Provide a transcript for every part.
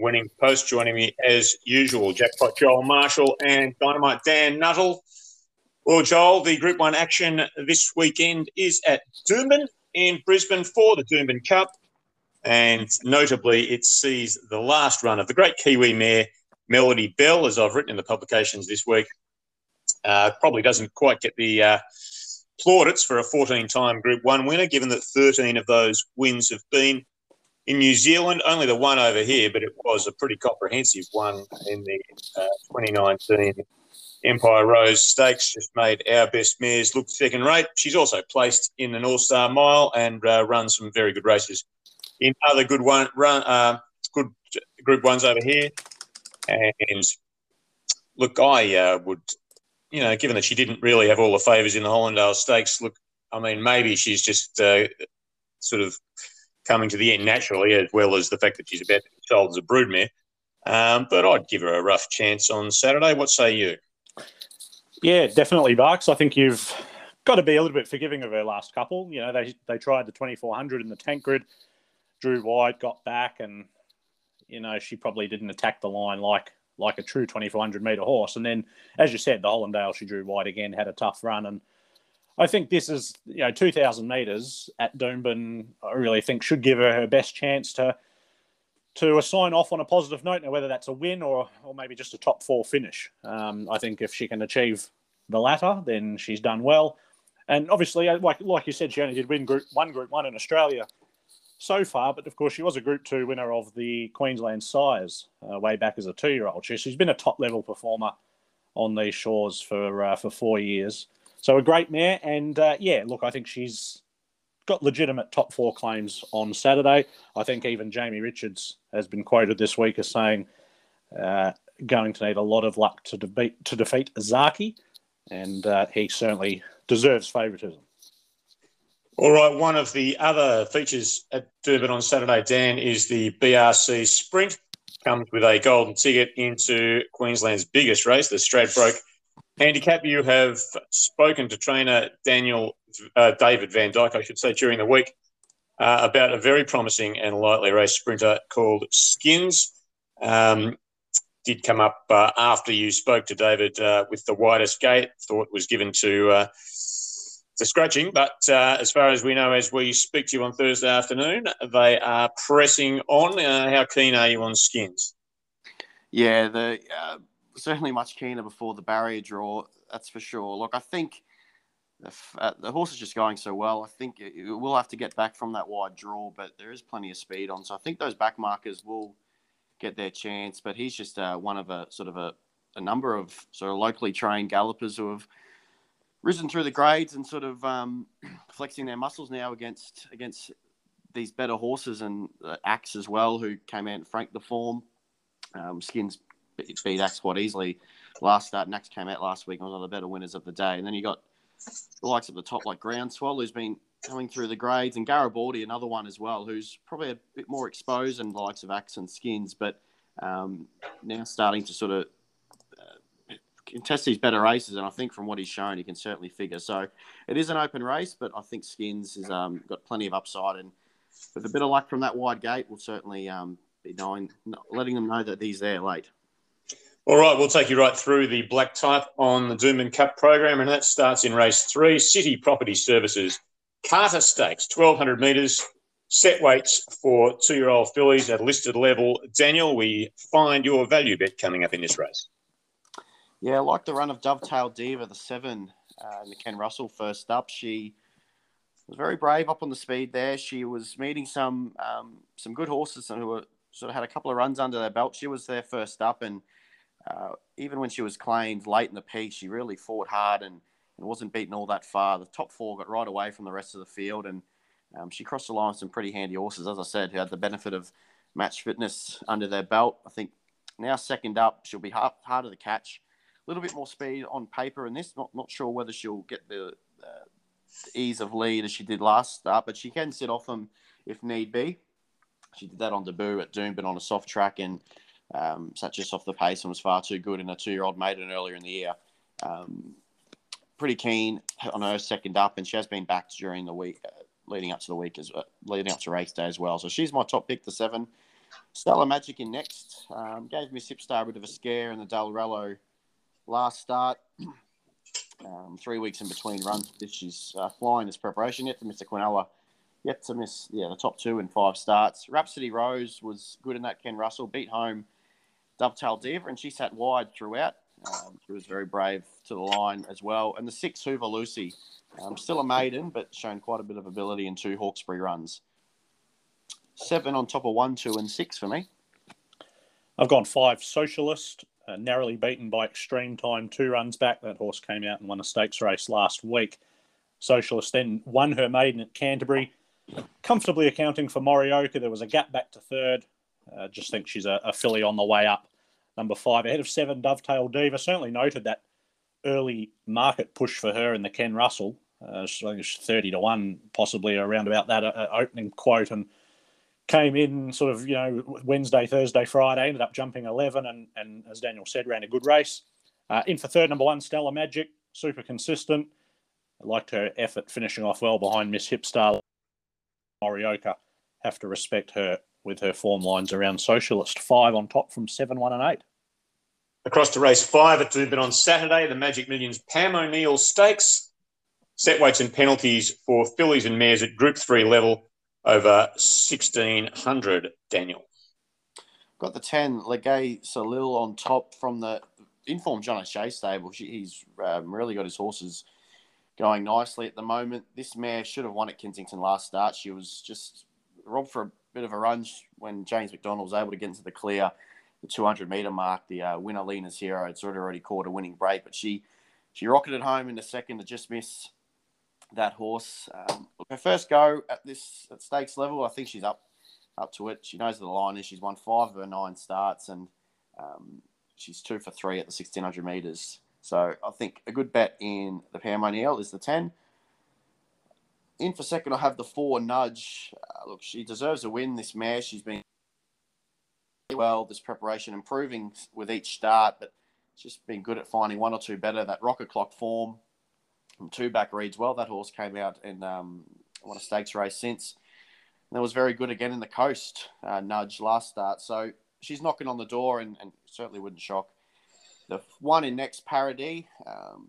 Winning Post. Joining me as usual, Jackpot Joel Marshall and Dynamite Dan Nuttall. Well, Joel, the Group 1 action this weekend is at Doomben in Brisbane for the Doomben Cup. And notably, it sees the last run of the great Kiwi mare, Melody Belle, as I've written in the publications this week. Uh, probably doesn't quite get the uh, plaudits for a 14 time Group 1 winner, given that 13 of those wins have been in New Zealand. Only the one over here, but it was a pretty comprehensive one in the uh, 2019 Empire Rose Stakes. Just made our best mares look second rate. She's also placed in an All Star Mile and uh, run some very good races in other good one run uh, good Group Ones over here. And look, I uh, would you know, given that she didn't really have all the favours in the Hollindale Stakes, look, I mean, maybe she's just uh, sort of coming to the end naturally, as well as the fact that she's about to be sold as a broodmare. Um, but I'd give her a rough chance on Saturday. What say you? Yeah, definitely, Barks. I think you've got to be a little bit forgiving of her last couple. You know, they they tried the 2400 in the Tancred. Drew White got back, and you know she probably didn't attack the line like like a true 2400 metre horse. And then, as you said, the Hollindale she drew wide again, had a tough run. And I think this is, you know, 2,000 metres at Doomben, I really think should give her her best chance to to sign off on a positive note. Now, whether that's a win or, or maybe just a top four finish. Um, I think if she can achieve the latter, then she's done well. And obviously, uh, like like you said, she only did win group one, group one in Australia so far, but of course she was a Group Two winner of the Queensland Sires uh, way back as a two-year-old. She, she's been a top-level performer on these shores for uh, for four years. So a great mare, and uh, yeah, look, I think she's got legitimate top four claims on Saturday. I think even Jamie Richards has been quoted this week as saying uh, going to need a lot of luck to defeat to defeat Zaaki, and uh, he certainly deserves favouritism. All right, one of the other features at Doomben on Saturday, Dan, is the BRC Sprint. Comes with a golden ticket into Queensland's biggest race, the Stradbroke Handicap. You have spoken to trainer Daniel uh, David Vandyke, I should say, during the week uh, about a very promising and lightly raced sprinter called Skins. Um, did come up uh, after you spoke to David uh, with the widest gate. Thought was given to uh, to scratching. But uh, as far as we know, as we speak to you on Thursday afternoon, they are pressing on. How keen are you on skins? Yeah, the certainly much keener before the barrier draw. That's for sure. Look, I think the, uh, the horse is just going so well. I think it, it will have to get back from that wide draw, but there is plenty of speed on. So I think those back markers will get their chance. But he's just uh, one of a sort of a, a number of sort of locally trained gallopers who have risen through the grades and sort of um, flexing their muscles now against against these better horses and uh, Axe as well, who came out and franked the form. Um, Skins Axe quite easily last start. And Axe came out last week and was one of the better winners of the day. And then you got the likes of the top like Groundswell, who's been coming through the grades, and Garibaldi, another one as well, who's probably a bit more exposed than the likes of Axe and Skins, but um, now starting to sort of contest these better races, and I think from what he's shown, he can certainly figure. So it is an open race, but I think Skins has um, got plenty of upside, and with a bit of luck from that wide gate, we'll certainly um, be knowing, letting them know that he's there late. All right, we'll take you right through the black type on the Doomben Cup program, and that starts in race three. City Property Services, Carter Stakes, 1200 metres, set weights for two-year-old fillies at listed level. Daniel, we find your value bet coming up in this race. Yeah, I like the run of Dovetail Diva, the seven, uh, the Ken Russell first up. She was very brave up on the speed there. She was meeting some um, some good horses who were sort of had a couple of runs under their belt. She was there first up, and uh, even when she was claimed late in the piece, she really fought hard and, and wasn't beaten all that far. The top four got right away from the rest of the field, and um, she crossed the line with some pretty handy horses, as I said, who had the benefit of match fitness under their belt. I think now second up, she'll be hard, harder to catch a little bit more speed on paper in this. Not not sure whether she'll get the, uh, ease of lead as she did last start, but she can sit off them if need be. She did that on debut at Doom, but on a soft track and um, sat just off the pace and was far too good in a two-year-old maiden earlier in the year. Um, pretty keen on her second up, and she has been backed during the week, uh, leading up to the week as uh, leading up to race day as well. So she's my top pick, the seven. Stella Magic in next. Um, gave Miss Hipstar a bit of a scare in the Dalrello last start. Um, three weeks in between runs. She's uh, flying this preparation. Yet to Mr. Quinella. Yet to miss yeah the top two in five starts. Rhapsody Rose was good in that. Ken Russell beat home Dovetail Diva, and she sat wide throughout. Um, she was very brave to the line as well. And the six Hoover Lucy, um, still a maiden, but shown quite a bit of ability in two Hawkesbury runs. Seven on top of one, two, and six for me. I've gone five Socialist, uh, narrowly beaten by Extreme Time, two runs back. That horse came out and won a stakes race last week. Socialist then won her maiden at Canterbury, comfortably accounting for Morioka. There was a gap back to third. Uh, just think she's a, a filly on the way up. Number five, ahead of seven, Dovetail Diva. Certainly noted that early market push for her in the Ken Russell. Uh, I think it's 30 to 1, possibly around about that uh, opening quote. And came in sort of, you know, Wednesday, Thursday, Friday, ended up jumping 11 and, and as Daniel said, ran a good race. Uh, in for third, number one, Stella Magic, super consistent. I liked her effort finishing off well behind Miss Hipstar. Morioka have to respect her with her form lines around Socialist. Five on top from seven, one, and eight. Across to race five at Doomben on Saturday, the Magic Millions Pam O'Neill Stakes. Set weights and penalties for fillies and mares at Group 3 level over 1600, Daniel. Got the 10, Legay Salil on top from the informed John O'Shea stable. He's um, really got his horses going nicely at the moment. This mare should have won at Kensington last start. She was just robbed for a bit of a run when James McDonald was able to get into the clear, the 200 metre mark. The uh, winner, Lena's Hero, had sort of already caught a winning break, but she she rocketed home in the second to just miss that horse. Um, her first go at this at stakes level, I think she's up up to it. She knows the line is. She's won five of her nine starts, and um, she's two for three at the 1600 metres. So I think a good bet in the Pam O'Neill is the 10 in for second, I have the four nudge. Look, she deserves a win. This mare, she's been well. This preparation improving with each start, but just been good at finding one or two better. That rocket clock form from two back reads well. That horse came out and um, won a stakes race since. And that was very good again in the coast uh, nudge last start. So she's knocking on the door and, and certainly wouldn't shock. The one in next Paradis, um,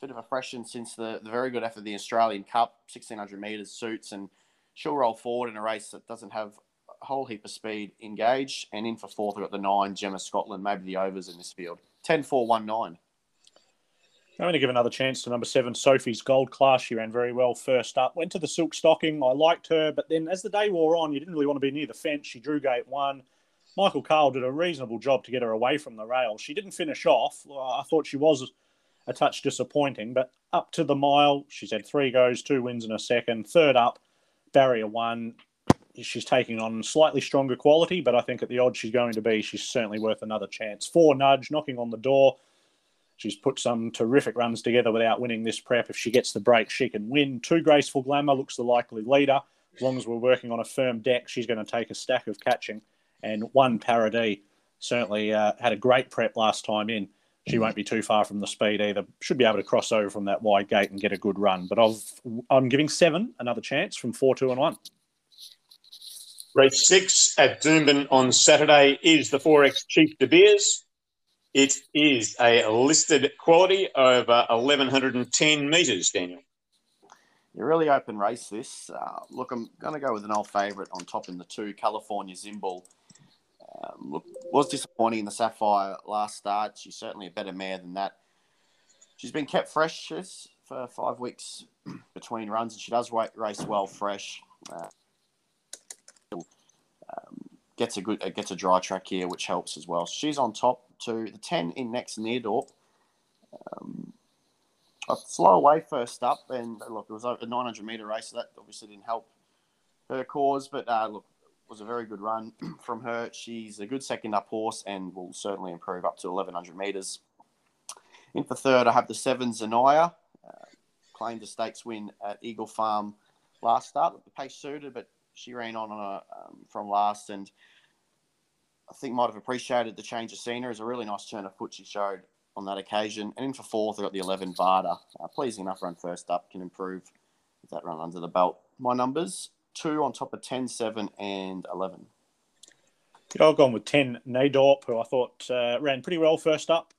bit of a freshen since the, the very good effort of the Australian Cup, 1600 metres suits, and she'll roll forward in a race that doesn't have a whole heap of speed engaged. And in for fourth, I've got the nine, Gemma Scotland, maybe the overs in this field. 10 4 1 9. I'm going to give another chance to number seven, Sophie's Gold Class. She ran very well first up. Went to the Silk Stocking. I liked her, but then as the day wore on, you didn't really want to be near the fence. She drew gate one. Michael Cahill did a reasonable job to get her away from the rail. She didn't finish off. I thought she was a touch disappointing. But up to the mile, she's had three goes, two wins in a second. Third up, barrier one. She's taking on slightly stronger quality, but I think at the odds she's going to be, she's certainly worth another chance. Four nudge, knocking on the door. She's put some terrific runs together without winning this prep. If she gets the break, she can win. Two Graceful Glamour looks the likely leader. As long as we're working on a firm deck, she's going to take a stack of catching. And one Paradis certainly uh, had a great prep last time in she won't be too far from the speed either. Should be able to cross over from that wide gate and get a good run. But I've, I'm giving seven another chance from four, two, and one. Race six at Doomben on Saturday is the 4X Chief De Beers. It is a listed quality over 1,110 metres, Daniel. You really open race this. Uh, look, I'm going to go with an old favourite on top in the two, California Zimbal. Um, look, was disappointing in the Sapphire last start. She's certainly a better mare than that. She's been kept fresh for five weeks between runs, and she does race well fresh. Uh, um, gets a good uh, gets a dry track here, which helps as well. She's on top to the ten in next near. Um, a slow away first up, and look, it was a 900 meter race, so that obviously didn't help her cause. But uh, look, was a very good run from her. She's a good second up horse and will certainly improve up to 1100 metres. In for third, I have the seven Zanaya. Uh, claimed a stakes win at Eagle Farm last start. The pace suited, but she ran on, a, um, from last and I think might have appreciated the change of scenery. It a really nice turn of foot she showed on that occasion. And in for fourth, I got the 11 Varda. Uh, pleasing enough run first up, can improve with that run under the belt. My numbers two on top of 10, 7, and 11. Yeah, I've gone with 10 Nadorp, who I thought uh, ran pretty well first up,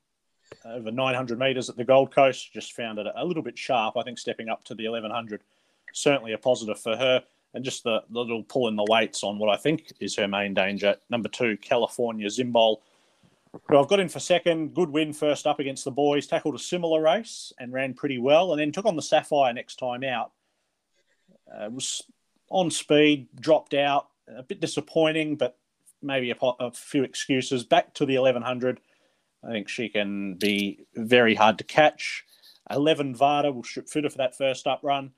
over 900 metres at the Gold Coast. Just found it a little bit sharp. I think stepping up to the 1100, certainly a positive for her. And just the, the little pull in the weights on what I think is her main danger. Number two, California Zimbol, who I've got in for second. Good win first up against the boys. Tackled a similar race and ran pretty well. And then took on the Sapphire next time out. Uh, was on speed, dropped out. A bit disappointing, but maybe a, a few excuses. Back to the 1100. I think she can be very hard to catch. 11 Vada will shoot fitter for that first up run.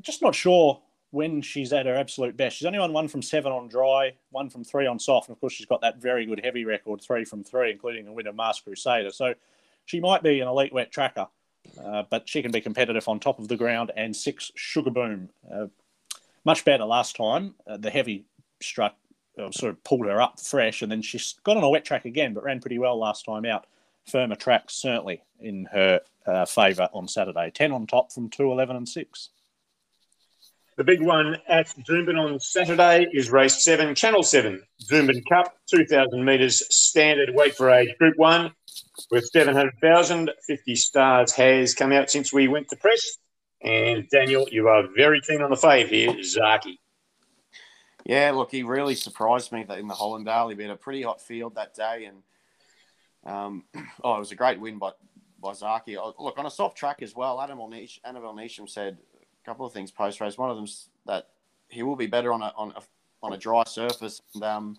Just not sure when she's at her absolute best. She's only won one from seven on dry, one from three on soft. And of course, she's got that very good heavy record, three from three, including a win of Masked Crusader. So she might be an elite wet tracker, uh, but she can be competitive on top of the ground. And six Sugar Boom, uh, much better last time. Uh, the heavy struck uh, sort of pulled her up fresh, and then she's got on a wet track again, but ran pretty well last time out. Firmer track certainly in her uh, favour on Saturday. 10 on top from 2, 11 and 6. The big one at Doomben on Saturday is race 7, Channel 7, Doomben Cup, 2,000 metres standard weight for age, Group 1, with 700,000. 50 stars has come out since we went to press. And Daniel, you are very keen on the fave here, Zaaki. Yeah, look, he really surprised me that in the Hollindale. He had a pretty hot field that day, and um, oh, it was a great win by by Zaaki. Oh, look, on a soft track as well. Adam Nish, Annabelle said a couple of things post race. One of them's that he will be better on a on a on a dry surface, and um,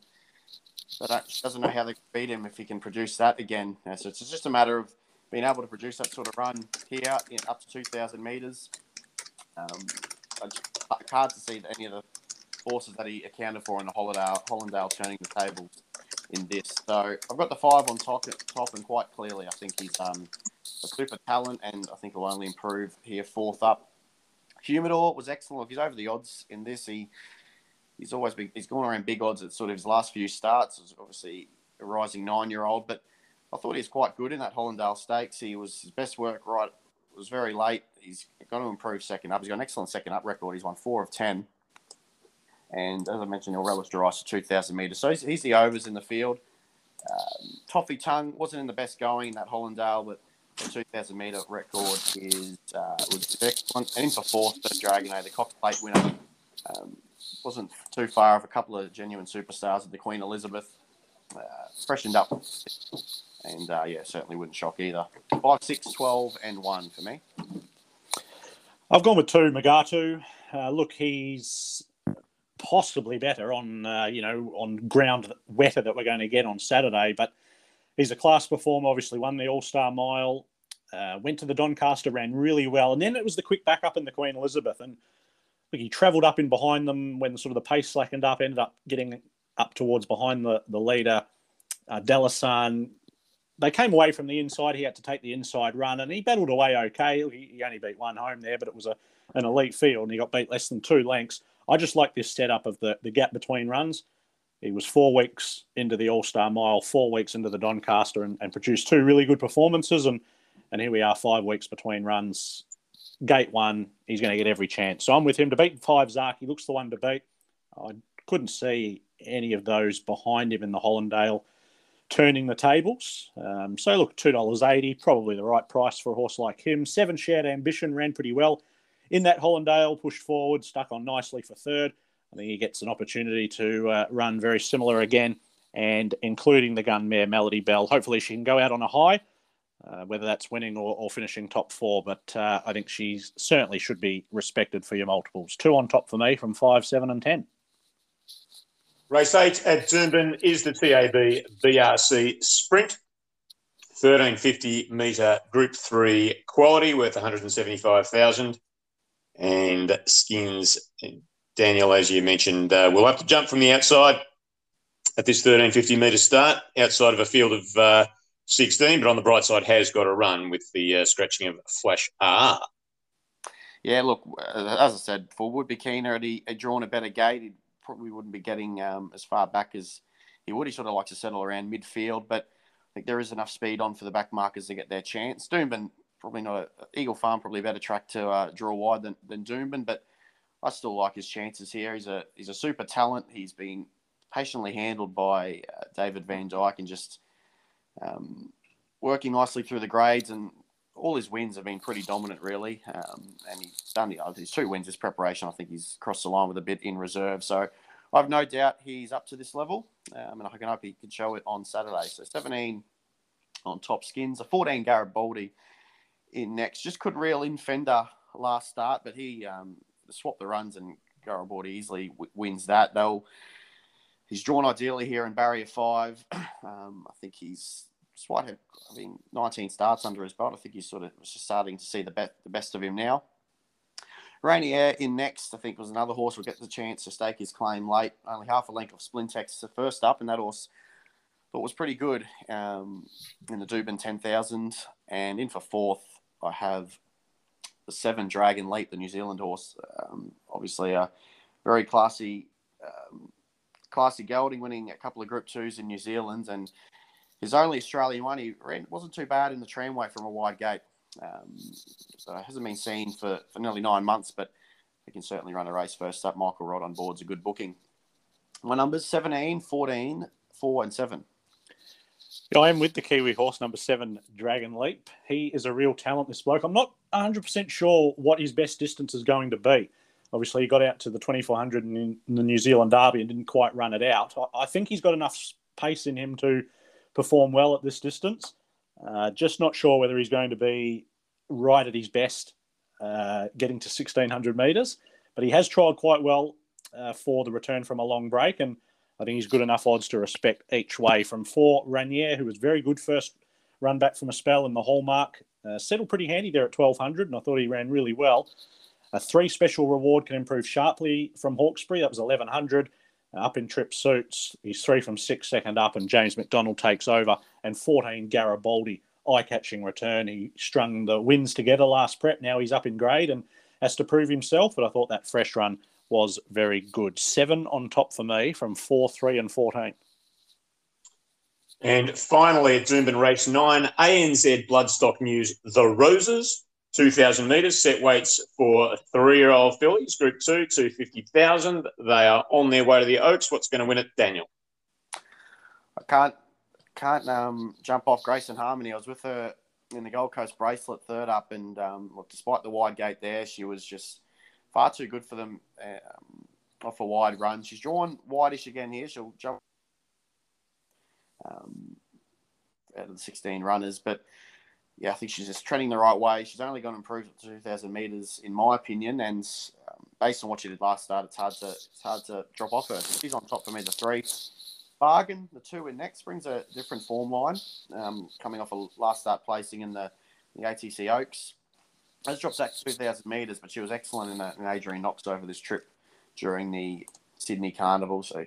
but doesn't know how they can beat him if he can produce that again. So it's just a matter of being able to produce that sort of run here in up to two thousand meters. Um, it's hard to see any of the forces that he accounted for in the Hollindale, Hollindale turning the tables in this. So I've got the five on top, top and quite clearly I think he's um, a super talent and I think he'll only improve here fourth up. Humidor was excellent. He's over the odds in this. He he's always been he's gone around big odds at sort of his last few starts. He's obviously a rising nine year old, but I thought he was quite good in that Hollindale Stakes. He was his best work right was very late. He's got to improve second up. He's got an excellent second up record. He's won four of ten. And as I mentioned, he'll relish the rice 2,000 metres. So he's, he's, the overs in the field. Um, Toffee Tongue wasn't in the best going in that Hollindale, but the 2,000 metre record is uh, was excellent. And in for fourth, Sir Dragonet, the Cox Plate winner. Um, wasn't too far of a couple of genuine superstars of the Queen Elizabeth. Uh, freshened up. And uh, yeah, certainly wouldn't shock either. 5, 6, 12, and 1 for me. I've gone with two, Mugatoo. Uh, look, he's possibly better on uh, you know on ground wetter that we're going to get on Saturday. But he's a class performer. Obviously, won the All Star Mile. Uh, went to the Doncaster, ran really well, and then it was the quick backup in the Queen Elizabeth, and look, he travelled up in behind them when sort of the pace slackened up. Ended up getting up towards behind the the leader, uh, Dalasan. They came away from the inside. He had to take the inside run, and he battled away okay. He, he only beat one home there, but it was a an elite field, and he got beat less than two lengths. I just like this setup of the, the gap between runs. He was four weeks into the All Star Mile, four weeks into the Doncaster, and, and produced two really good performances. And and here we are, five weeks between runs. Gate one, he's going to get every chance. So I'm with him to beat five. Zaaki looks the one to beat. I couldn't see any of those behind him in the Hollindale turning the tables. Um, so look, two dollars eighty, probably the right price for a horse like him. Seven shared ambition ran pretty well in that Hollindale, pushed forward, stuck on nicely for third. I think he gets an opportunity to uh, run very similar again, and including the gun mare Melody Belle. Hopefully, she can go out on a high, uh, whether that's winning or, or, finishing top four. But uh, I think she certainly should be respected for your multiples. Two on top for me from five, seven, and ten. Race eight at Doomben is the TAB BRC Sprint. 1350 metre Group 3 quality worth 175,000 and Skins. Daniel, as you mentioned, uh, will have to jump from the outside at this 1350 metre start, outside of a field of uh, 16, but on the bright side has got a run with the uh, scratching of Flash R. Yeah, look, uh, as I said, for would be keener had he drawn a better gate, probably wouldn't be getting um, as far back as he would. He sort of likes to settle around midfield, but I think there is enough speed on for the back markers to get their chance. Doomben probably not a, Eagle Farm, probably a better track to uh, draw wide than, than Doomben, but I still like his chances here. He's a he's a super talent. He's been patiently handled by uh, David Vandyke and just um, working nicely through the grades. And all his wins have been pretty dominant, really. Um, and he's done the his two wins this preparation. I think he's crossed the line with a bit in reserve. So I've no doubt he's up to this level. Um, and I can hope he can show it on Saturday. So 17 on top skins, a 14 Garibaldi in next. Just couldn't reel in Fender last start, but he um, swapped the runs and Garibaldi easily w- wins that. They'll he's drawn ideally here in barrier five. Um, I think he's despite having 19 starts under his belt, I think he's sort of just starting to see the best the best of him now. Rainier in next, I think was another horse who get the chance to stake his claim late. Only half a length of Splintex the first up, and that horse thought was pretty good um, in the Doomben 10,000. And in for fourth, I have the seven Dragon Leap, the New Zealand horse. Um, obviously, a very classy, um, classy gelding, winning a couple of Group Twos in New Zealand, and his only Australian one. He ran, wasn't too bad in the tramway from a wide gate. Um, so hasn't been seen for, for nearly nine months, but he can certainly run a race first up. Michael Rodd on board's a good booking. My numbers 17, 14, 4, and 7. Yeah, I am with the Kiwi horse number seven, Dragon Leap. He is a real talent, this bloke. I'm not 100% sure what his best distance is going to be. Obviously, he got out to the 2400 in the New Zealand Derby and didn't quite run it out. I think he's got enough pace in him to perform well at this distance. Uh, just not sure whether he's going to be right at his best uh, getting to 1600 metres, but he has trialled quite well uh, for the return from a long break. And I think he's good enough odds to respect each way. From four, Ranier, who was very good first run back from a spell in the Hallmark, uh, settled pretty handy there at 1200, and I thought he ran really well. A three special reward can improve sharply from Hawkesbury. That was 1100. Up in trip suits, he's three from six second up, and James McDonald takes over. And 14, Garibaldi, eye catching return. He strung the wins together last prep. Now he's up in grade and has to prove himself. But I thought that fresh run was very good. Seven on top for me from four, three, and 14. And finally, at Doomben Race 9, ANZ Bloodstock News The Roses, 2,000 metres, set weights for three year old fillies, Group 2, 250,000. They are on their way to the Oaks. What's going to win it, Daniel? I can't can't um, jump off Grace and Harmony. I was with her in the Gold Coast bracelet third up, and um, look, despite the wide gate there, she was just far too good for them um, off a wide run. She's drawn wideish again here. She'll jump um, out of the 16 runners, but yeah, I think she's just trending the right way. She's only going to improve to 2,000 metres, in my opinion, and um, based on what she did last start, it's hard to it's hard to drop off her. she's on top for me, the three. Bargain, the two in next, brings a different form line, um, coming off a last start placing in the, the ATC Oaks. Has dropped back 2,000 metres, but she was excellent in, a, in Adrian Knox over this trip during the Sydney Carnival. So,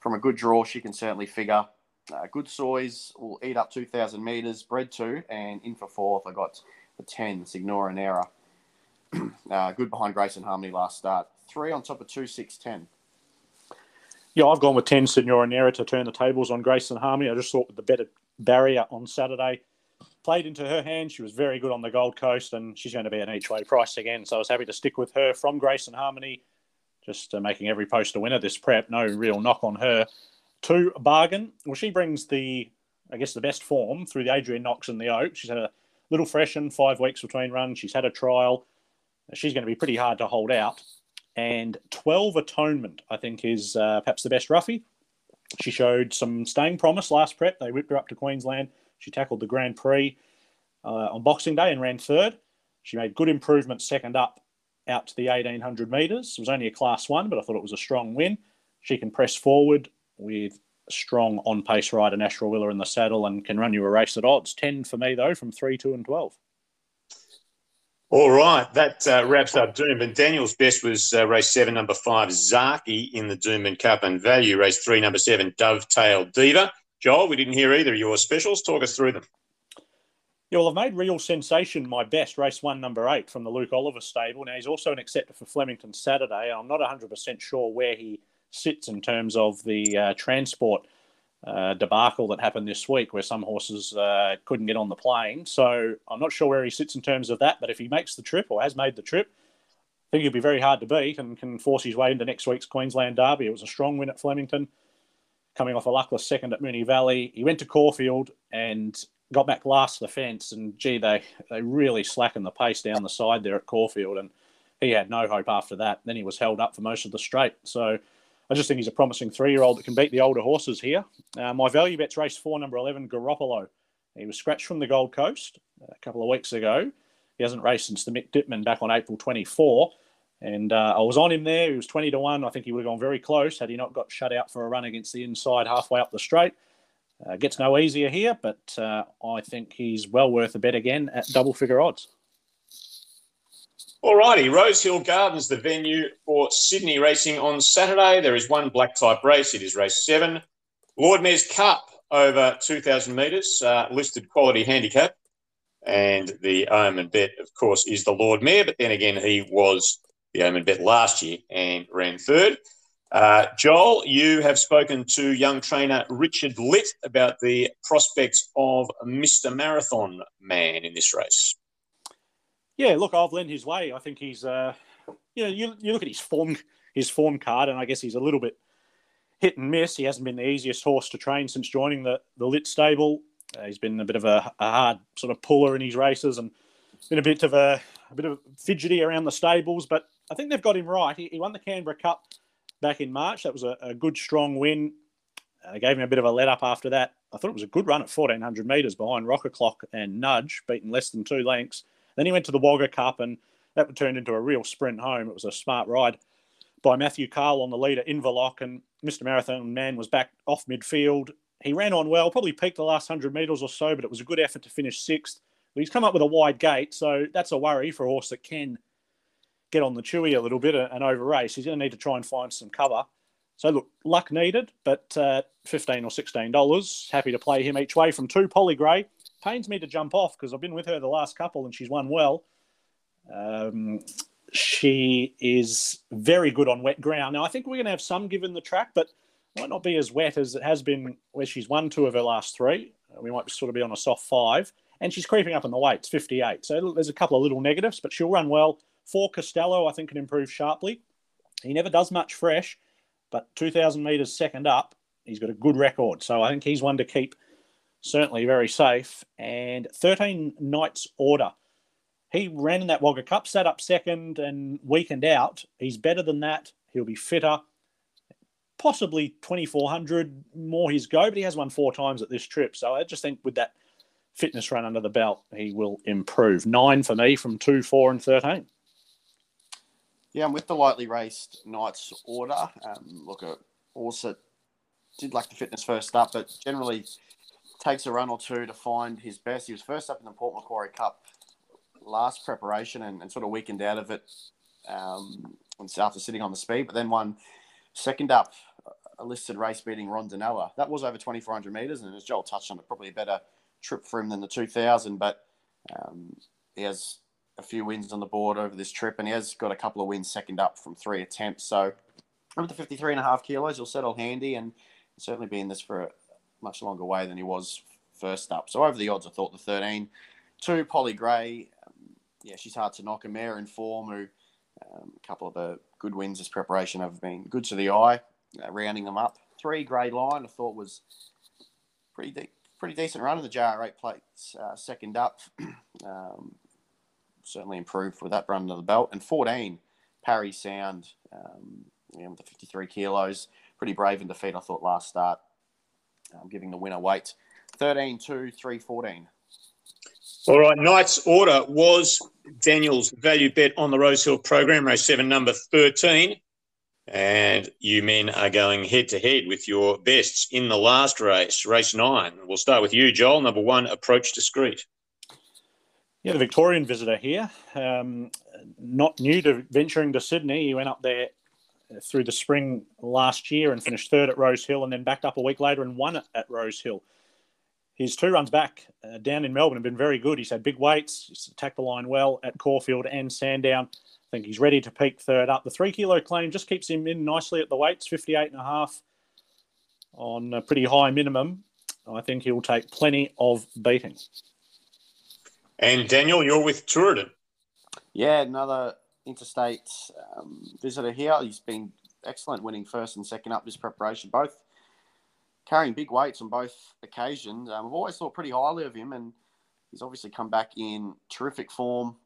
from a good draw, she can certainly figure. Uh, good soys will eat up 2,000 metres, bred two, and in for fourth, I got the 10, Signora Nera. uh, good behind Grace and Harmony last start. Three on top of two, six, ten. Yeah, I've gone with 10 Signora Nera to turn the tables on Grace and Harmony. I just thought with the better barrier on Saturday, played into her hand. She was very good on the Gold Coast, and she's going to be an each way price again. So I was happy to stick with her from Grace and Harmony, just uh, making every post a winner this prep. No real knock on her. Two bargain. Well, she brings the, I guess, the best form through the Adrian Knox and the Oak. She's had a little freshen, five weeks between runs. She's had a trial. She's going to be pretty hard to hold out. And 12 Atonement, I think, is uh, perhaps the best roughie. She showed some staying promise last prep. They whipped her up to Queensland she tackled the Grand Prix uh, on Boxing Day and ran third. She made good improvement second up out to the 1800 metres. It was only a class one, but I thought it was a strong win. She can press forward with strong on pace rider, Nash Willer in the saddle, and can run you a race at odds. 10 for me, though, from 3, 2, and 12. All right, that uh, wraps up Doomben. Daniel's best was uh, race seven, number five, Zaaki in the Doomben Cup, and value race three, number seven, Dovetail Diva. Joel, we didn't hear either of your specials. Talk us through them. Yeah, well, I've made Real Sensation my best, race one, number eight from the Luke Oliver stable. Now, he's also an acceptor for Flemington Saturday. I'm not 100% sure where he sits in terms of the uh, transport uh, debacle that happened this week, where some horses uh, couldn't get on the plane. So I'm not sure where he sits in terms of that. But if he makes the trip or has made the trip, I think he'll be very hard to beat and can force his way into next week's Queensland Derby. It was a strong win at Flemington. coming off a luckless second at Moonee Valley. He went to Caulfield and got back last to the fence, and gee, they they really slackened the pace down the side there at Caulfield, and he had no hope after that. Then he was held up for most of the straight. So I just think he's a promising three-year-old that can beat the older horses here. Uh, my value bet's race four, number eleven, Garoppolo. He was scratched from the Gold Coast a couple of weeks ago. He hasn't raced since the Mick Dittman back on April 24. And uh, I was on him there. He was 20 to 1. I think he would have gone very close had he not got shut out for a run against the inside halfway up the straight. Uh, gets no easier here, but uh, I think he's well worth a bet again at double figure odds. All righty, Rosehill Gardens, the venue for Sydney racing on Saturday. There is one black type race. It is race seven. Lord Mayor's Cup over 2,000 metres, uh, listed quality handicap. And the Omen bet, of course, is the Lord Mayor, but then again, he was the Omen bet last year and ran third. Uh, Joel, you have spoken to young trainer Richard Litt about the prospects of Mr. Marathon Man in this race. Yeah, look, I've lent his way. I think he's, uh, you know, you, you look at his form, his form card, and I guess he's a little bit hit and miss. He hasn't been the easiest horse to train since joining the the Litt stable. Uh, he's been a bit of a, a, hard sort of puller in his races and been a bit of a, a bit of fidgety around the stables, but I think they've got him right. He, he won the Canberra Cup back in March. That was a, a good, strong win. Uh, gave him a bit of a let up after that. I thought it was a good run at 1400 metres behind Rocker Clock and Nudge, beating less than two lengths. Then he went to the Wagga Cup, and that turned into a real sprint home. It was a smart ride by Matthew Cahill on the leader, Inverlock, and Mr. Marathon Man was back off midfield. He ran on well, probably peaked the last 100 metres or so, but it was a good effort to finish sixth. But he's come up with a wide gate, so that's a worry for a horse that can get on the chewy a little bit and over race. He's going to need to try and find some cover. So look, luck needed, but uh, fifteen or sixteen dollars. Happy to play him each way from two. Polly Gray pains me to jump off because I've been with her the last couple and she's won well. Um, she is very good on wet ground. Now I think we're going to have some given the track, but might not be as wet as it has been where she's won two of her last three. We might sort of be on a soft five, and she's creeping up in the weights, 58. So there's a couple of little negatives, but she'll run well. For Costello, I think can improve sharply. He never does much fresh, but 2,000 metres second up, he's got a good record. So I think he's one to keep certainly very safe. And 13 Knights Order. He ran in that Wagga Cup, sat up second and weakened out. He's better than that. He'll be fitter. Possibly 2,400 more his go, but he has won four times at this trip. So I just think with that fitness run under the belt, he will improve. Nine for me from two, four, and 13. Yeah, I'm with the lightly raced Knights order. Um, look, at also did like the fitness first up, but generally takes a run or two to find his best. He was first up in the Port Macquarie Cup last preparation and, and sort of weakened out of it um, after sitting on the speed, but then won second up a listed race beating Rondinella. That was over 2,400 metres, and as Joel touched on it, probably a better trip for him than the 2,000, but um, he has a few wins on the board over this trip, and he has got a couple of wins second up from three attempts. So up to 53 and a half kilos, he'll settle handy and certainly be in this for a much longer way than he was first up. So over the odds, I thought the 13. Two, Polly Gray. Um, yeah, she's hard to knock. A mare in form who um, a couple of the good wins as preparation have been good to the eye, uh, rounding them up. Three, Grey Line, I thought was pretty de- pretty decent run in the JRA plates, uh, second up. um, certainly improved with that run under the belt. And 14, Parry Sound, um, yeah, with the 53 kilos. Pretty brave in defeat, I thought, last start, um, giving the winner weight. 13, 2, 3, 14. All right, Knight's Order was Daniel's value bet on the Rosehill program, race seven, number 13. And you men are going head to head with your bests in the last race, race nine. We'll start with you, Joel. Number one, Approach Discreet. Yeah, the Victorian visitor here, um, not new to venturing to Sydney. He went up there through the spring last year and finished third at Rose Hill, and then backed up a week later and won at Rose Hill. His two runs back uh, down in Melbourne have been very good. He's had big weights, he's attacked the line well at Caulfield and Sandown. I think he's ready to peak third up. The three kilo claim just keeps him in nicely at the weights, 58 and a half on a pretty high minimum. I think he'll take plenty of beating. And Daniel, you're with Tooradin. Yeah, another interstate um, visitor here. He's been excellent winning first and second up this preparation. Both carrying big weights on both occasions. Um, I've always thought pretty highly of him, and he's obviously come back in terrific form.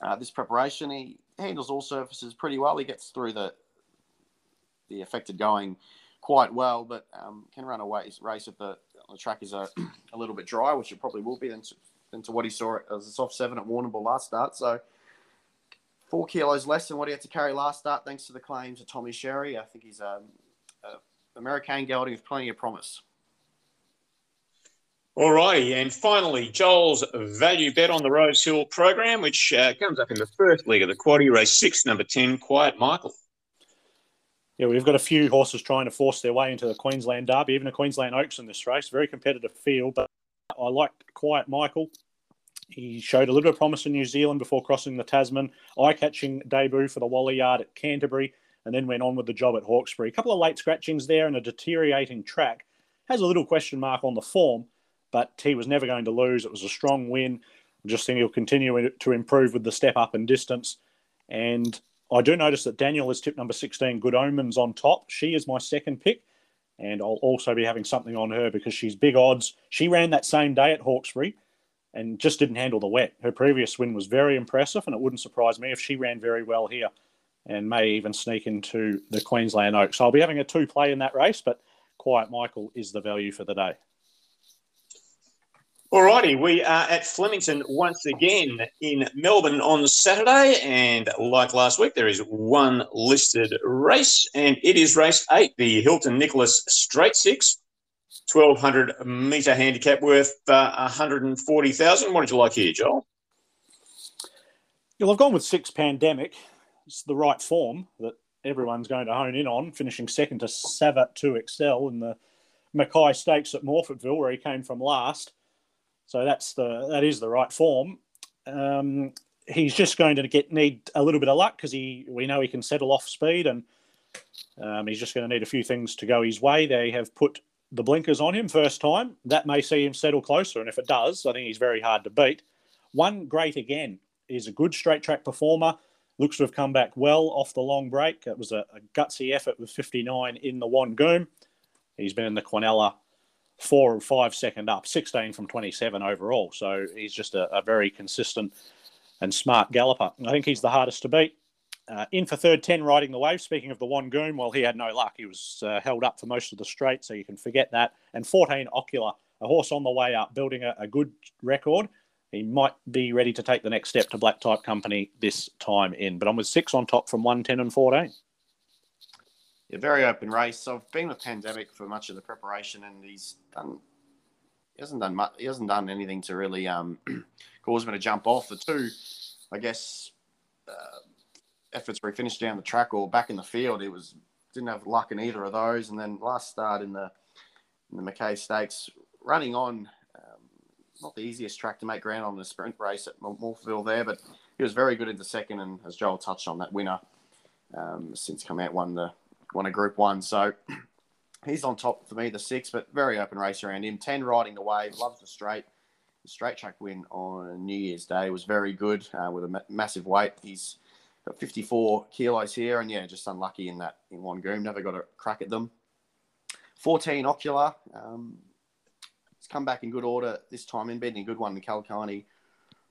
Uh, this preparation, he handles all surfaces pretty well. He gets through the the affected going quite well, but um, can run a race, race if the, the track is a, a little bit dry, which it probably will be than to, than to what he saw as a soft seven at Warrnambool last start. So four kilos less than what he had to carry last start, thanks to the claims of Tommy Sherry. I think he's um, a American gelding with plenty of promise. All righty, and finally, Joel's value bet on the Rose Hill program, which uh, comes up in the first leg of the quaddy race six, number ten, Quiet Michael. Yeah, we've got a few horses trying to force their way into the Queensland Derby, even a Queensland Oaks in this race. Very competitive field, but I like Quiet Michael. He showed a little bit of promise in New Zealand before crossing the Tasman. Eye-catching debut for the Waller Yard at Canterbury, and then went on with the job at Hawkesbury. A couple of late scratchings there and a deteriorating track. Has a little question mark on the form, but he was never going to lose. It was a strong win. I just think he'll continue to improve with the step up and distance. And I do notice that Daniel is tip number 16, Good Omens on top. She is my second pick. And I'll also be having something on her because she's big odds. She ran that same day at Hawkesbury and just didn't handle the wet. Her previous win was very impressive, and it wouldn't surprise me if she ran very well here and may even sneak into the Queensland Oaks. So I'll be having a two play in that race, but Quiet Michael is the value for the day. All righty, we are at Flemington once again in Melbourne on Saturday, and like last week, there is one listed race, and it is race eight, the Hilton Nicholas Straight Six. 1200 metre handicap worth uh, 140,000. What did you like here, Joel? Well, I've gone with six pandemic. It's the right form that everyone's going to hone in on, finishing second to Savatoxl in the Mackay Stakes at Morphettville, where he came from last. So that's the that is the right form. Um, he's just going to get need a little bit of luck because he we know he can settle off speed and um, he's just going to need a few things to go his way. They have put the blinkers on him first time. That may see him settle closer, and if it does, I think he's very hard to beat. One great again is a good straight track performer. Looks to have come back well off the long break. It was a, a gutsy effort with 59 in the Wangoom. He's been in the Quinella four or five second up, 16 from 27 overall. So he's just a, a very consistent and smart galloper. I think he's the hardest to beat. Uh, in for third, 10 riding the wave. Speaking of the Wangoom, well, he had no luck. He was uh, held up for most of the straight, so you can forget that. And 14, Ocular, a horse on the way up, building a, a good record. He might be ready to take the next step to Black Type Company this time in. But I'm with six on top from 110 and 14. Yeah, very open race. I've been with Pandemic for much of the preparation, and he's done. He hasn't done much. He hasn't done anything to really um, cause me to jump off. The two, I guess, uh, efforts where he finished down the track or back in the field, he was didn't have luck in either of those. And then last start in the in the Mackay Stakes, running on um, not the easiest track to make ground on the sprint race at Morphettville there, but he was very good in the second. And as Joel touched on, that winner um, since come out won the won a Group One. So he's on top for me, the six, but very open race around him. Ten riding the wave, loves the straight. The straight track win on New Year's Day was very good uh, with a ma- massive weight. He's got 54 kilos here, and yeah, just unlucky in that in one Wangoom. Never got a crack at them. 14 ocular. Um, he's come back in good order this time in beating a good one in Calcani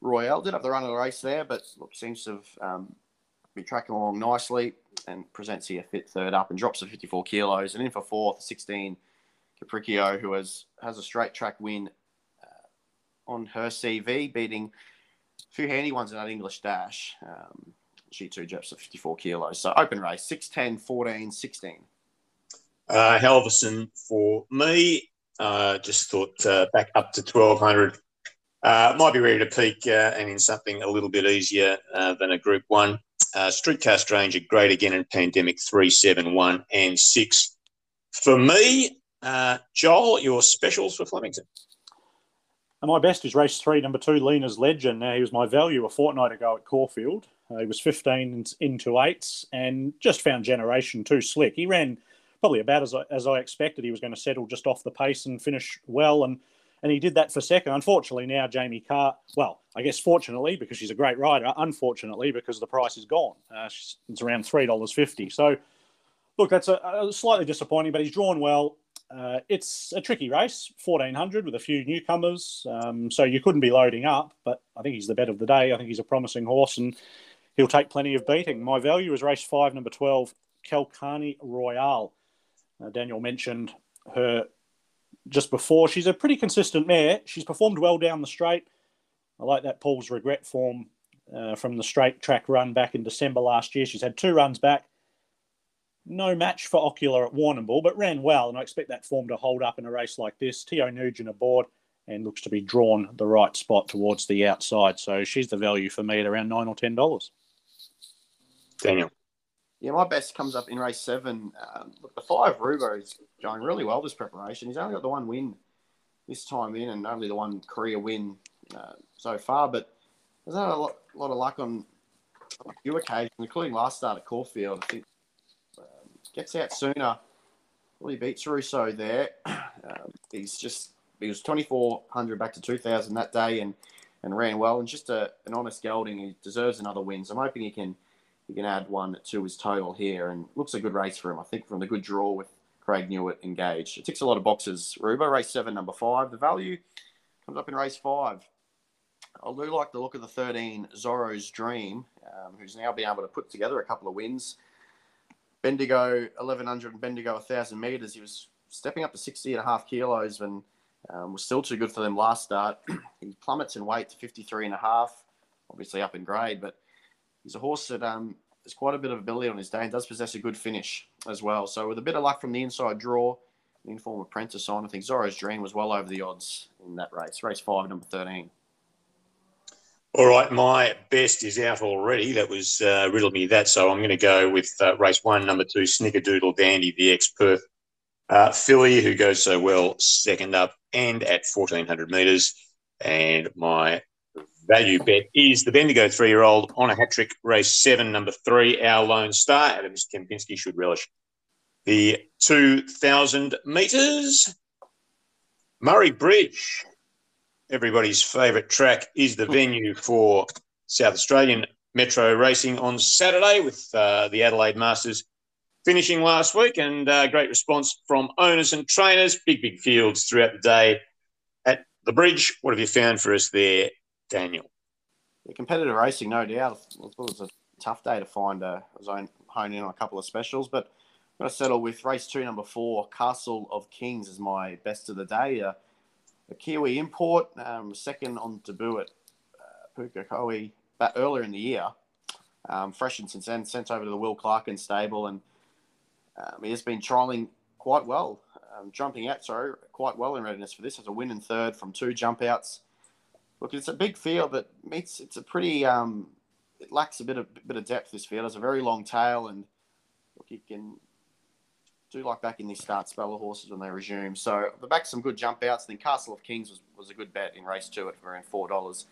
Royale. Did have the run of the race there, but look, seems to have um, been tracking along nicely and presents here fit third up and drops to 54 kilos. And in for fourth, 16 Capriccio, who has, has a straight track win uh, on her CV, beating a few handy ones in that English dash. Um, she too drops to 54 kilos. So open race, 6, 10, 14, 16. Uh, Helverson for me. Uh, just thought uh, back up to 1200. Uh, might be ready to peak uh, and in something a little bit easier uh, than a Group 1. Uh, Streetcar Stranger, great again in Pandemic 371 and 6. For me, Joel, your specials for Flemington. And my best is race three, number two, Lena's Legend. Now, he was my value a fortnight ago at Caulfield. Uh, he was 15 into eights and just found Generation too slick. He ran probably about as I, as I expected. He was going to settle just off the pace and finish well, and and he did that for second. Unfortunately, now Jamie Kah. Well, I guess fortunately because she's a great rider. Unfortunately because the price is gone. Uh, it's around three dollars fifty. So, look, that's a, a, slightly disappointing, but he's drawn well. Uh, it's a tricky race, 1400 with a few newcomers. Um, so you couldn't be loading up, but I think he's the bet of the day. I think he's a promising horse and he'll take plenty of beating. My value is race five, number 12, Kelkani Royale. Uh, Daniel mentioned her just before. She's a pretty consistent mare. She's performed well down the straight. I like that Paul's regret form uh, from the straight track run back in December last year. She's had two runs back. No match for Ocular at Warrnambool, but ran well, and I expect that form to hold up in a race like this. Teo Nugent aboard and looks to be drawn the right spot towards the outside. So she's the value for me at around nine or ten dollars. Daniel. Yeah, my best comes up in race seven. Um, look, the five Rubo is going really well this preparation. He's only got the one win this time in, and only the one career win uh, so far. But there's had a lot, lot of luck on a few occasions, including last start at Caulfield. I think gets out sooner. He beats Russo there. Um, he's just he was 2400 back to 2000 that day and and ran well and just a, an honest gelding. He deserves another win. So I'm hoping he can he can add one to his total here and looks a good race for him. I think from the good draw with Craig Newitt engaged. It ticks a lot of boxes. Rubo race seven, number five. The value comes up in race five. I do like the look of the 13 Zorro's Dream, um, who's now been able to put together a couple of wins. Bendigo 1100 and Bendigo 1000 meters. He was stepping up to 60 and a half kilos and um, was still too good for them last start. he plummets in weight to 53 and a half, obviously up in grade, but he's a horse that um, has quite a bit of ability on his day and does possess a good finish as well. So with a bit of luck from the inside draw, the inform apprentice on, I think Zorro's Dream was well over the odds in that race. Race five, number 13. All right, my best is out already. That was uh, riddled me that, so I'm going to go with uh, race one, number two, Snickerdoodle Dandy, the ex Perth uh, filly, who goes so well second up and at 1400 metres. And my value bet is the Bendigo three year old on a hat trick, race seven, number three, our lone star. Adam Kempinski should relish the 2000 metres. Murray Bridge everybody's favourite track is the venue for South Australian Metro Racing on Saturday with uh, the Adelaide Masters finishing last week and uh, great response from owners and trainers. Big, big fields throughout the day at the bridge. What have you found for us there, Daniel? Yeah, competitive racing, no doubt. I thought it was a tough day to find a zone hone in on a couple of specials, but I'm going to settle with race two, number four, Castle of Kings, is my best of the day. Uh, a Kiwi import, um, second on debut at uh, Pukekohe back earlier in the year. Um, freshened since then, sent over to the Will Clarken stable, and um, he has been trialling quite well, um, jumping out, sorry, quite well in readiness for this. Has a win in third from two jump outs. Look, it's a big field that meets. It's a pretty. Um, it lacks a bit of bit of depth. This field has a very long tail, and look, you can do like back in these start spell of horses when they resume. So the back some good jump outs. Then Castle of Kings was, was a good bet in race two at around four dollars.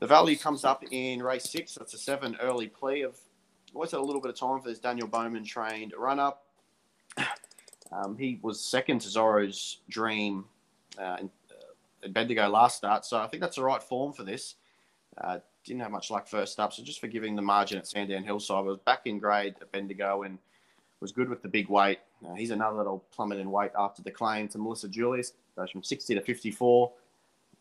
The value comes up in race six. That's a seven early plea of always had a little bit of time for this Daniel Bowman trained run up. Um, he was second to Zorro's Dream uh, in, uh, at Bendigo last start, so I think that's the right form for this. Uh, didn't have much luck first up, so just for giving the margin at Sandown Hillside, was back in grade at Bendigo and was good with the big weight. He's another that'll plummet in weight after the claim to Melissa Julius. Goes from 60 to 54.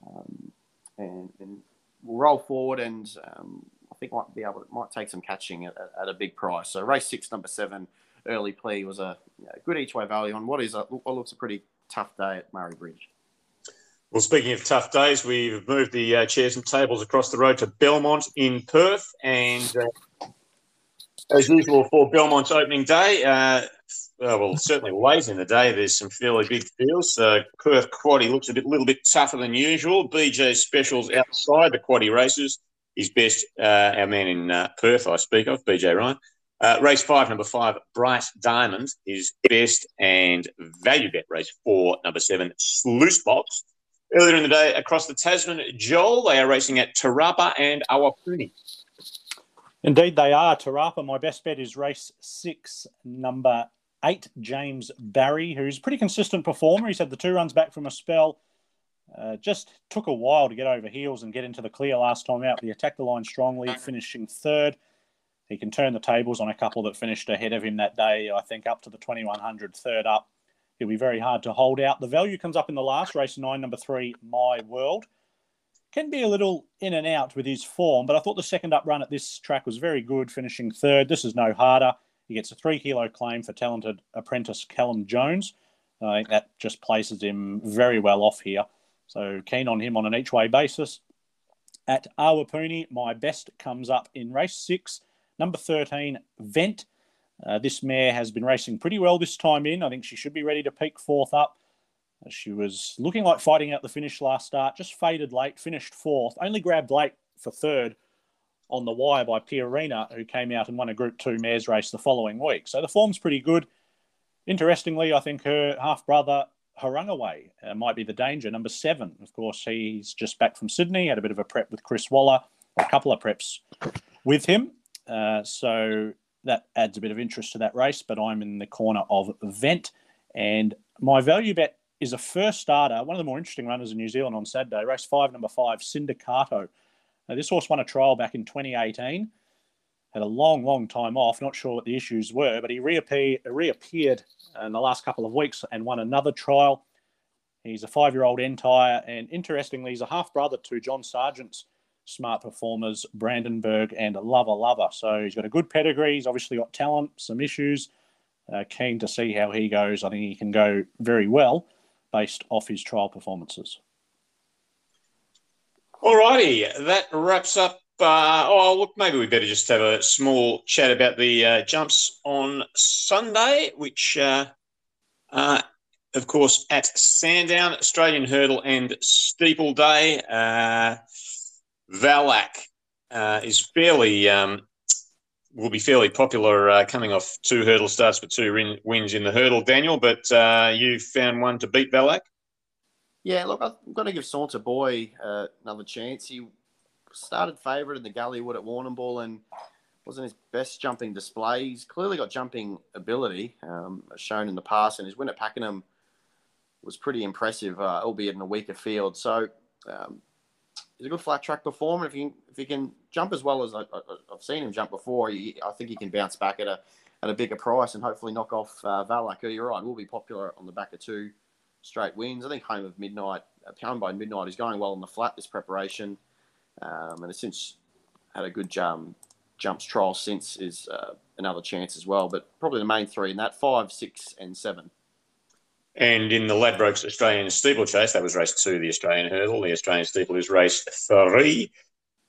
Um, and, and we'll roll forward and um, I think might be able to, might take some catching at, at, a big price. So race six, number seven, early plea was a you know, good each way value on what is a, what looks a pretty tough day at Murray Bridge. Well, speaking of tough days, we've moved the uh, chairs and tables across the road to Belmont in Perth, and uh, as usual for Belmont's opening day, uh, uh, well, certainly late in the day, there's some fairly big fields. Uh, Perth Quaddy looks a bit, little bit tougher than usual. BJ Specials outside the Quaddy races. His best, uh, our man in uh, Perth, I speak of, BJ Ryan. Uh, race five, number five, Bright Diamond, is best and value bet. Race four, number seven, Sluice Box. Earlier in the day, across the Tasman, Joel, they are racing at Te Rapa and Awapuni. Indeed, they are. Te Rapa, my best bet is race six, number eight, James Barry, who's a pretty consistent performer. He's had the two runs back from a spell. Uh, just took a while to get over heels and get into the clear last time out. He attacked the line strongly, finishing third. He can turn the tables on a couple that finished ahead of him that day, I think up to the 2100 third up. It'll be very hard to hold out. The value comes up in the last race, nine, number three, My World. Can be a little in and out with his form, but I thought the second up run at this track was very good, finishing third. This is no harder. He gets a three kilo claim for talented apprentice Callum Jones. I think that just places him very well off here. So keen on him on an each way basis. At Awapuni, my best comes up in race six, number 13, Vent. Uh, this mare has been racing pretty well this time in. I think she should be ready to peak fourth up. Uh, she was looking like fighting out the finish last start, just faded late, finished fourth, only grabbed late for third on the wire by Pierina, who came out and won a Group 2 mares race the following week. So the form's pretty good. Interestingly, I think her half brother Harungaway uh, might be the danger. Number seven, of course, he's just back from Sydney, had a bit of a prep with Chris Waller, a couple of preps with him. Uh, so that adds a bit of interest to that race, but I'm in the corner of Vent. And my value bet is a first starter, one of the more interesting runners in New Zealand on Saturday, race five, number five, Sindicato. Now, this horse won a trial back in 2018, had a long, long time off, not sure what the issues were, but he reappear, reappeared in the last couple of weeks and won another trial. He's a five year old entire, and interestingly, he's a half brother to John Sargent's smart performers, Brandenburg and Lover Lover. So he's got a good pedigree. He's obviously got talent, some issues. Uh, keen to see how he goes. I think he can go very well based off his trial performances. All righty, that wraps up. Uh, oh, look, maybe we better just have a small chat about the uh, jumps on Sunday, which, uh, uh of course, at Sandown, Australian Hurdle and Steeple Day. Uh, Valac uh, is fairly um, will be fairly popular uh, coming off two hurdle starts for two wins in the hurdle, Daniel. But uh, you found one to beat Valac. Yeah, look, I'm going to give Saunter Boy uh, another chance. He started favourite in the Galleywood at Warrnambool and wasn't his best jumping display. He's clearly got jumping ability, um, shown in the past, and his win at Pakenham was pretty impressive, uh, albeit in a weaker field. So um, he's a good flat track performer. If he if he can jump as well as I, have seen him jump before, he, I think he can bounce back at a at a bigger price and hopefully knock off uh, Valac. You're right, will be popular on the back of two straight wins. I think home of midnight, uh, home by midnight, is going well on the flat this preparation, um, and has since had a good jump jumps trial since is uh, another chance as well. But probably the main three in that five, six, and seven. And in the Ladbrokes Australian Steeplechase, that was race two, the Australian Hurdle. The Australian Steeple is race three.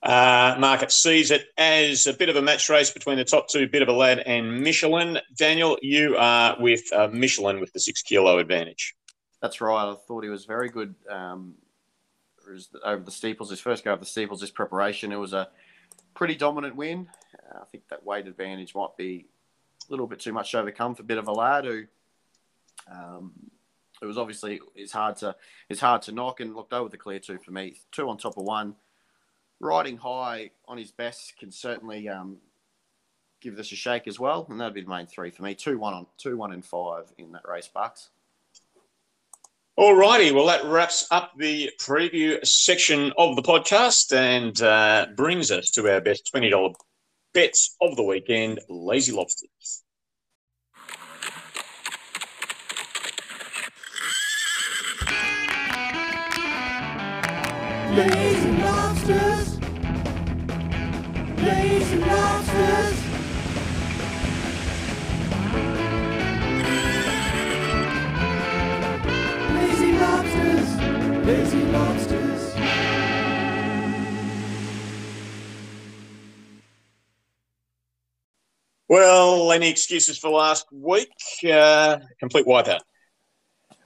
Uh, market sees it as a bit of a match race between the top two, Bit of a Lad and Michelin. Daniel, you are with uh, Michelin with the six kilo advantage. That's right. I thought he was very good um, over the steeples. His first go over the steeples, his preparation, it was a pretty dominant win. Uh, I think that weight advantage might be a little bit too much to overcome for a Bit of a Lad who um, it was obviously it's hard to it's hard to knock and looked over the clear two for me. Two on top of one, riding high on his best can certainly um, give this a shake as well, and that'd be the main three for me. Two one on two one and five in that race, Bucks. All righty, well that wraps up the preview section of the podcast and uh, brings us to our best twenty dollar bets of the weekend, Lazy Lobsters. Lazy Lazy lobsters. Well, any excuses for last week? Uh, complete wipeout.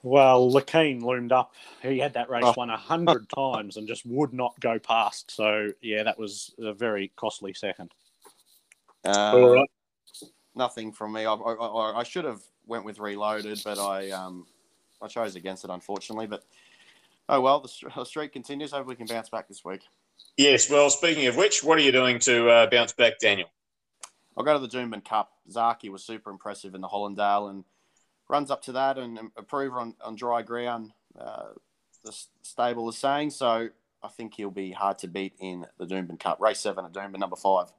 Well, Lakeen loomed up. He had that race oh. won a hundred times and just would not go past. So yeah, that was a very costly second. Uh, Nothing from me. I, I, I, should have went with reloaded, but I um I chose against it unfortunately. But oh well, the, the streak continues. Hopefully, we can bounce back this week. Yes. Well, speaking of which, what are you doing to uh, bounce back, Daniel? I'll go to the Doomben Cup. Zaaki was super impressive in the Hollindale and runs up to that and improve on, on dry ground, uh, the stable is saying. So I think he'll be hard to beat in the Doomben Cup. Race seven at Doomben, number five.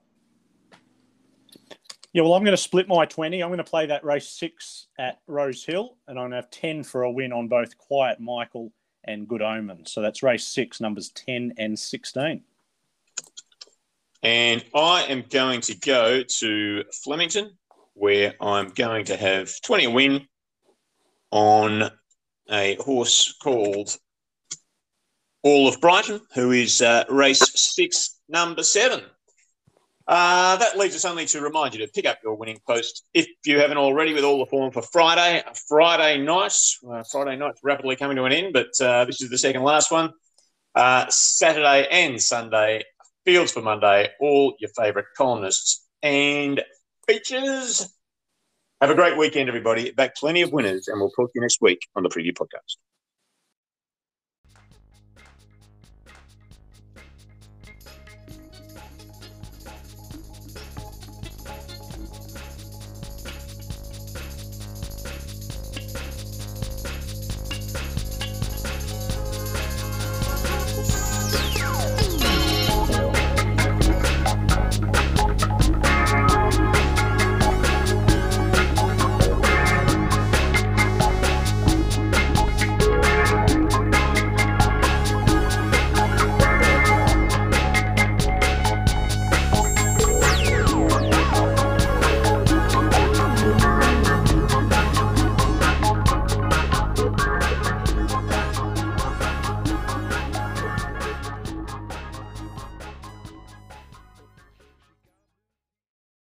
Yeah, well, I'm going to split my 20. I'm going to play that race six at Rose Hill, and I'm going to have 10 for a win on both Quiet Michael and Good Omen. So that's race six, numbers 10 and 16. And I am going to go to Flemington, where I'm going to have 20 a win on a horse called All of Brighton, who is uh, race six, number seven. Uh, that leaves us only to remind you to pick up your winning post if you haven't already with all the form for Friday. Friday night, Friday night's rapidly coming to an end, but uh, this is the second last one. Uh, Saturday and Sunday, Fields for Monday, all your favourite columnists and features. Have a great weekend, everybody. Back plenty of winners, and we'll talk to you next week on the Preview Podcast.